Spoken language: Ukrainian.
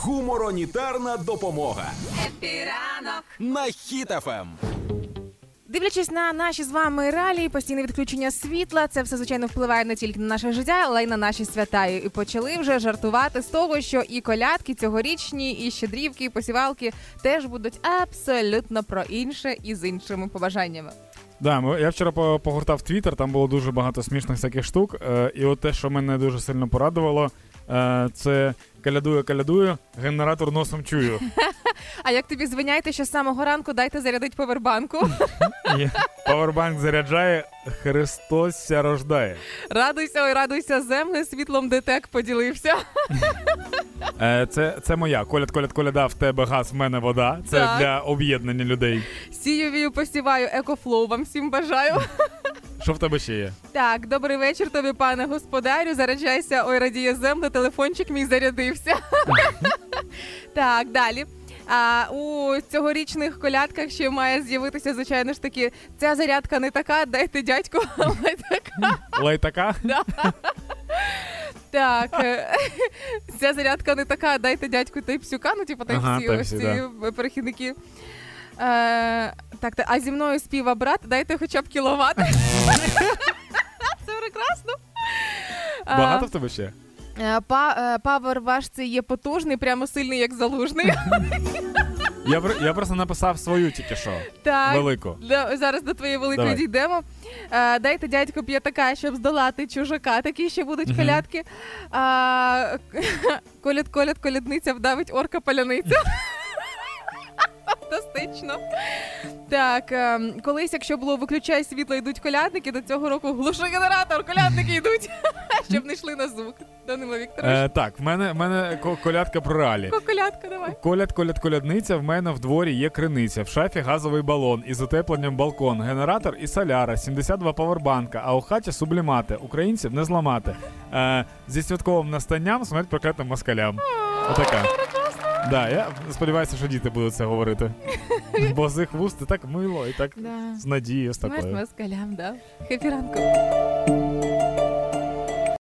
Гуморонітарна допомога Happy ранок на Хіт FM. Дивлячись на наші з вами реалії, постійне відключення світла, це все звичайно впливає не тільки на наше життя, але й на наші свята. І почали вже жартувати з того, що і колядки цьогорічні, і щедрівки, і посівалки теж будуть абсолютно про інше і з іншими побажаннями. Да, ми- я вчора по- погортав Твіттер, там було дуже багато смішних всяких штук. Е, і от те, що мене дуже сильно порадувало, це колядую, колядую, генератор носом чую. А як тобі звиняйте, що з самого ранку дайте зарядить повербанку? І Павербанк заряджає, Христос ся рождає. Радуйся, ой, радуйся, земле, світлом ДТЕК поділився. Е, це, це моя. Коляд, коляд, коляда, в тебе газ, в мене вода. Це Так. для об'єднання людей. Сію вію, посіваю, EcoFlow вам всім бажаю. Що в тебе ще є? Так, добрий вечір тобі, пане господарю. Заряджайся, ой, радіє земля, телефончик мій зарядився. так, далі. А у цьогорічних колядках ще має з'явитися, звичайно ж таки, ця зарядка не така, дайте дядьку, але така. Лайтака? Так, е, ця зарядка не така, дайте дядьку тайпсюка, ну типу Ага, тайпсі, ось Type-C, ці перехідники. Е, так, та- а зі мною співа брат, дайте хоча б кіловат. Це прекрасно. А, Багато в тебе ще? Е, Па, е, павер ваш це є потужний, прямо сильний, як залужний. Я, пр- я просто написав свою тільки що. так. Велику. Да, зараз до твоєї великої Давай. дійдемо. Е, дайте дядько п'ятака, щоб здолати чужака. Такі ще будуть Мгм. колядки. А, коляд, коляд, колядниця вдавить орка паляниця. Фантастично. Так, е, колись, якщо було виключай світло, йдуть колядники, до цього року глуши генератор, колядники йдуть, щоб не йшли на звук. Данило Вікторович, Е, так, в мене, в мене ко- колядка про ралі. колядка, давай. Коляд, коляд, колядниця, в мене в дворі є криниця, в шафі газовий балон із утепленням балкон, генератор і соляра, 72 павербанка, а у хаті сублімати. Українців не зламати. Е, зі святковим настанням смерть проклятим москалям. Отака. Да, я сподіваюся, що діти будуть це говорити. Бо з їх вуст і так мило, і так з надією з Смерть такою. москалям, да. Хепі ранку.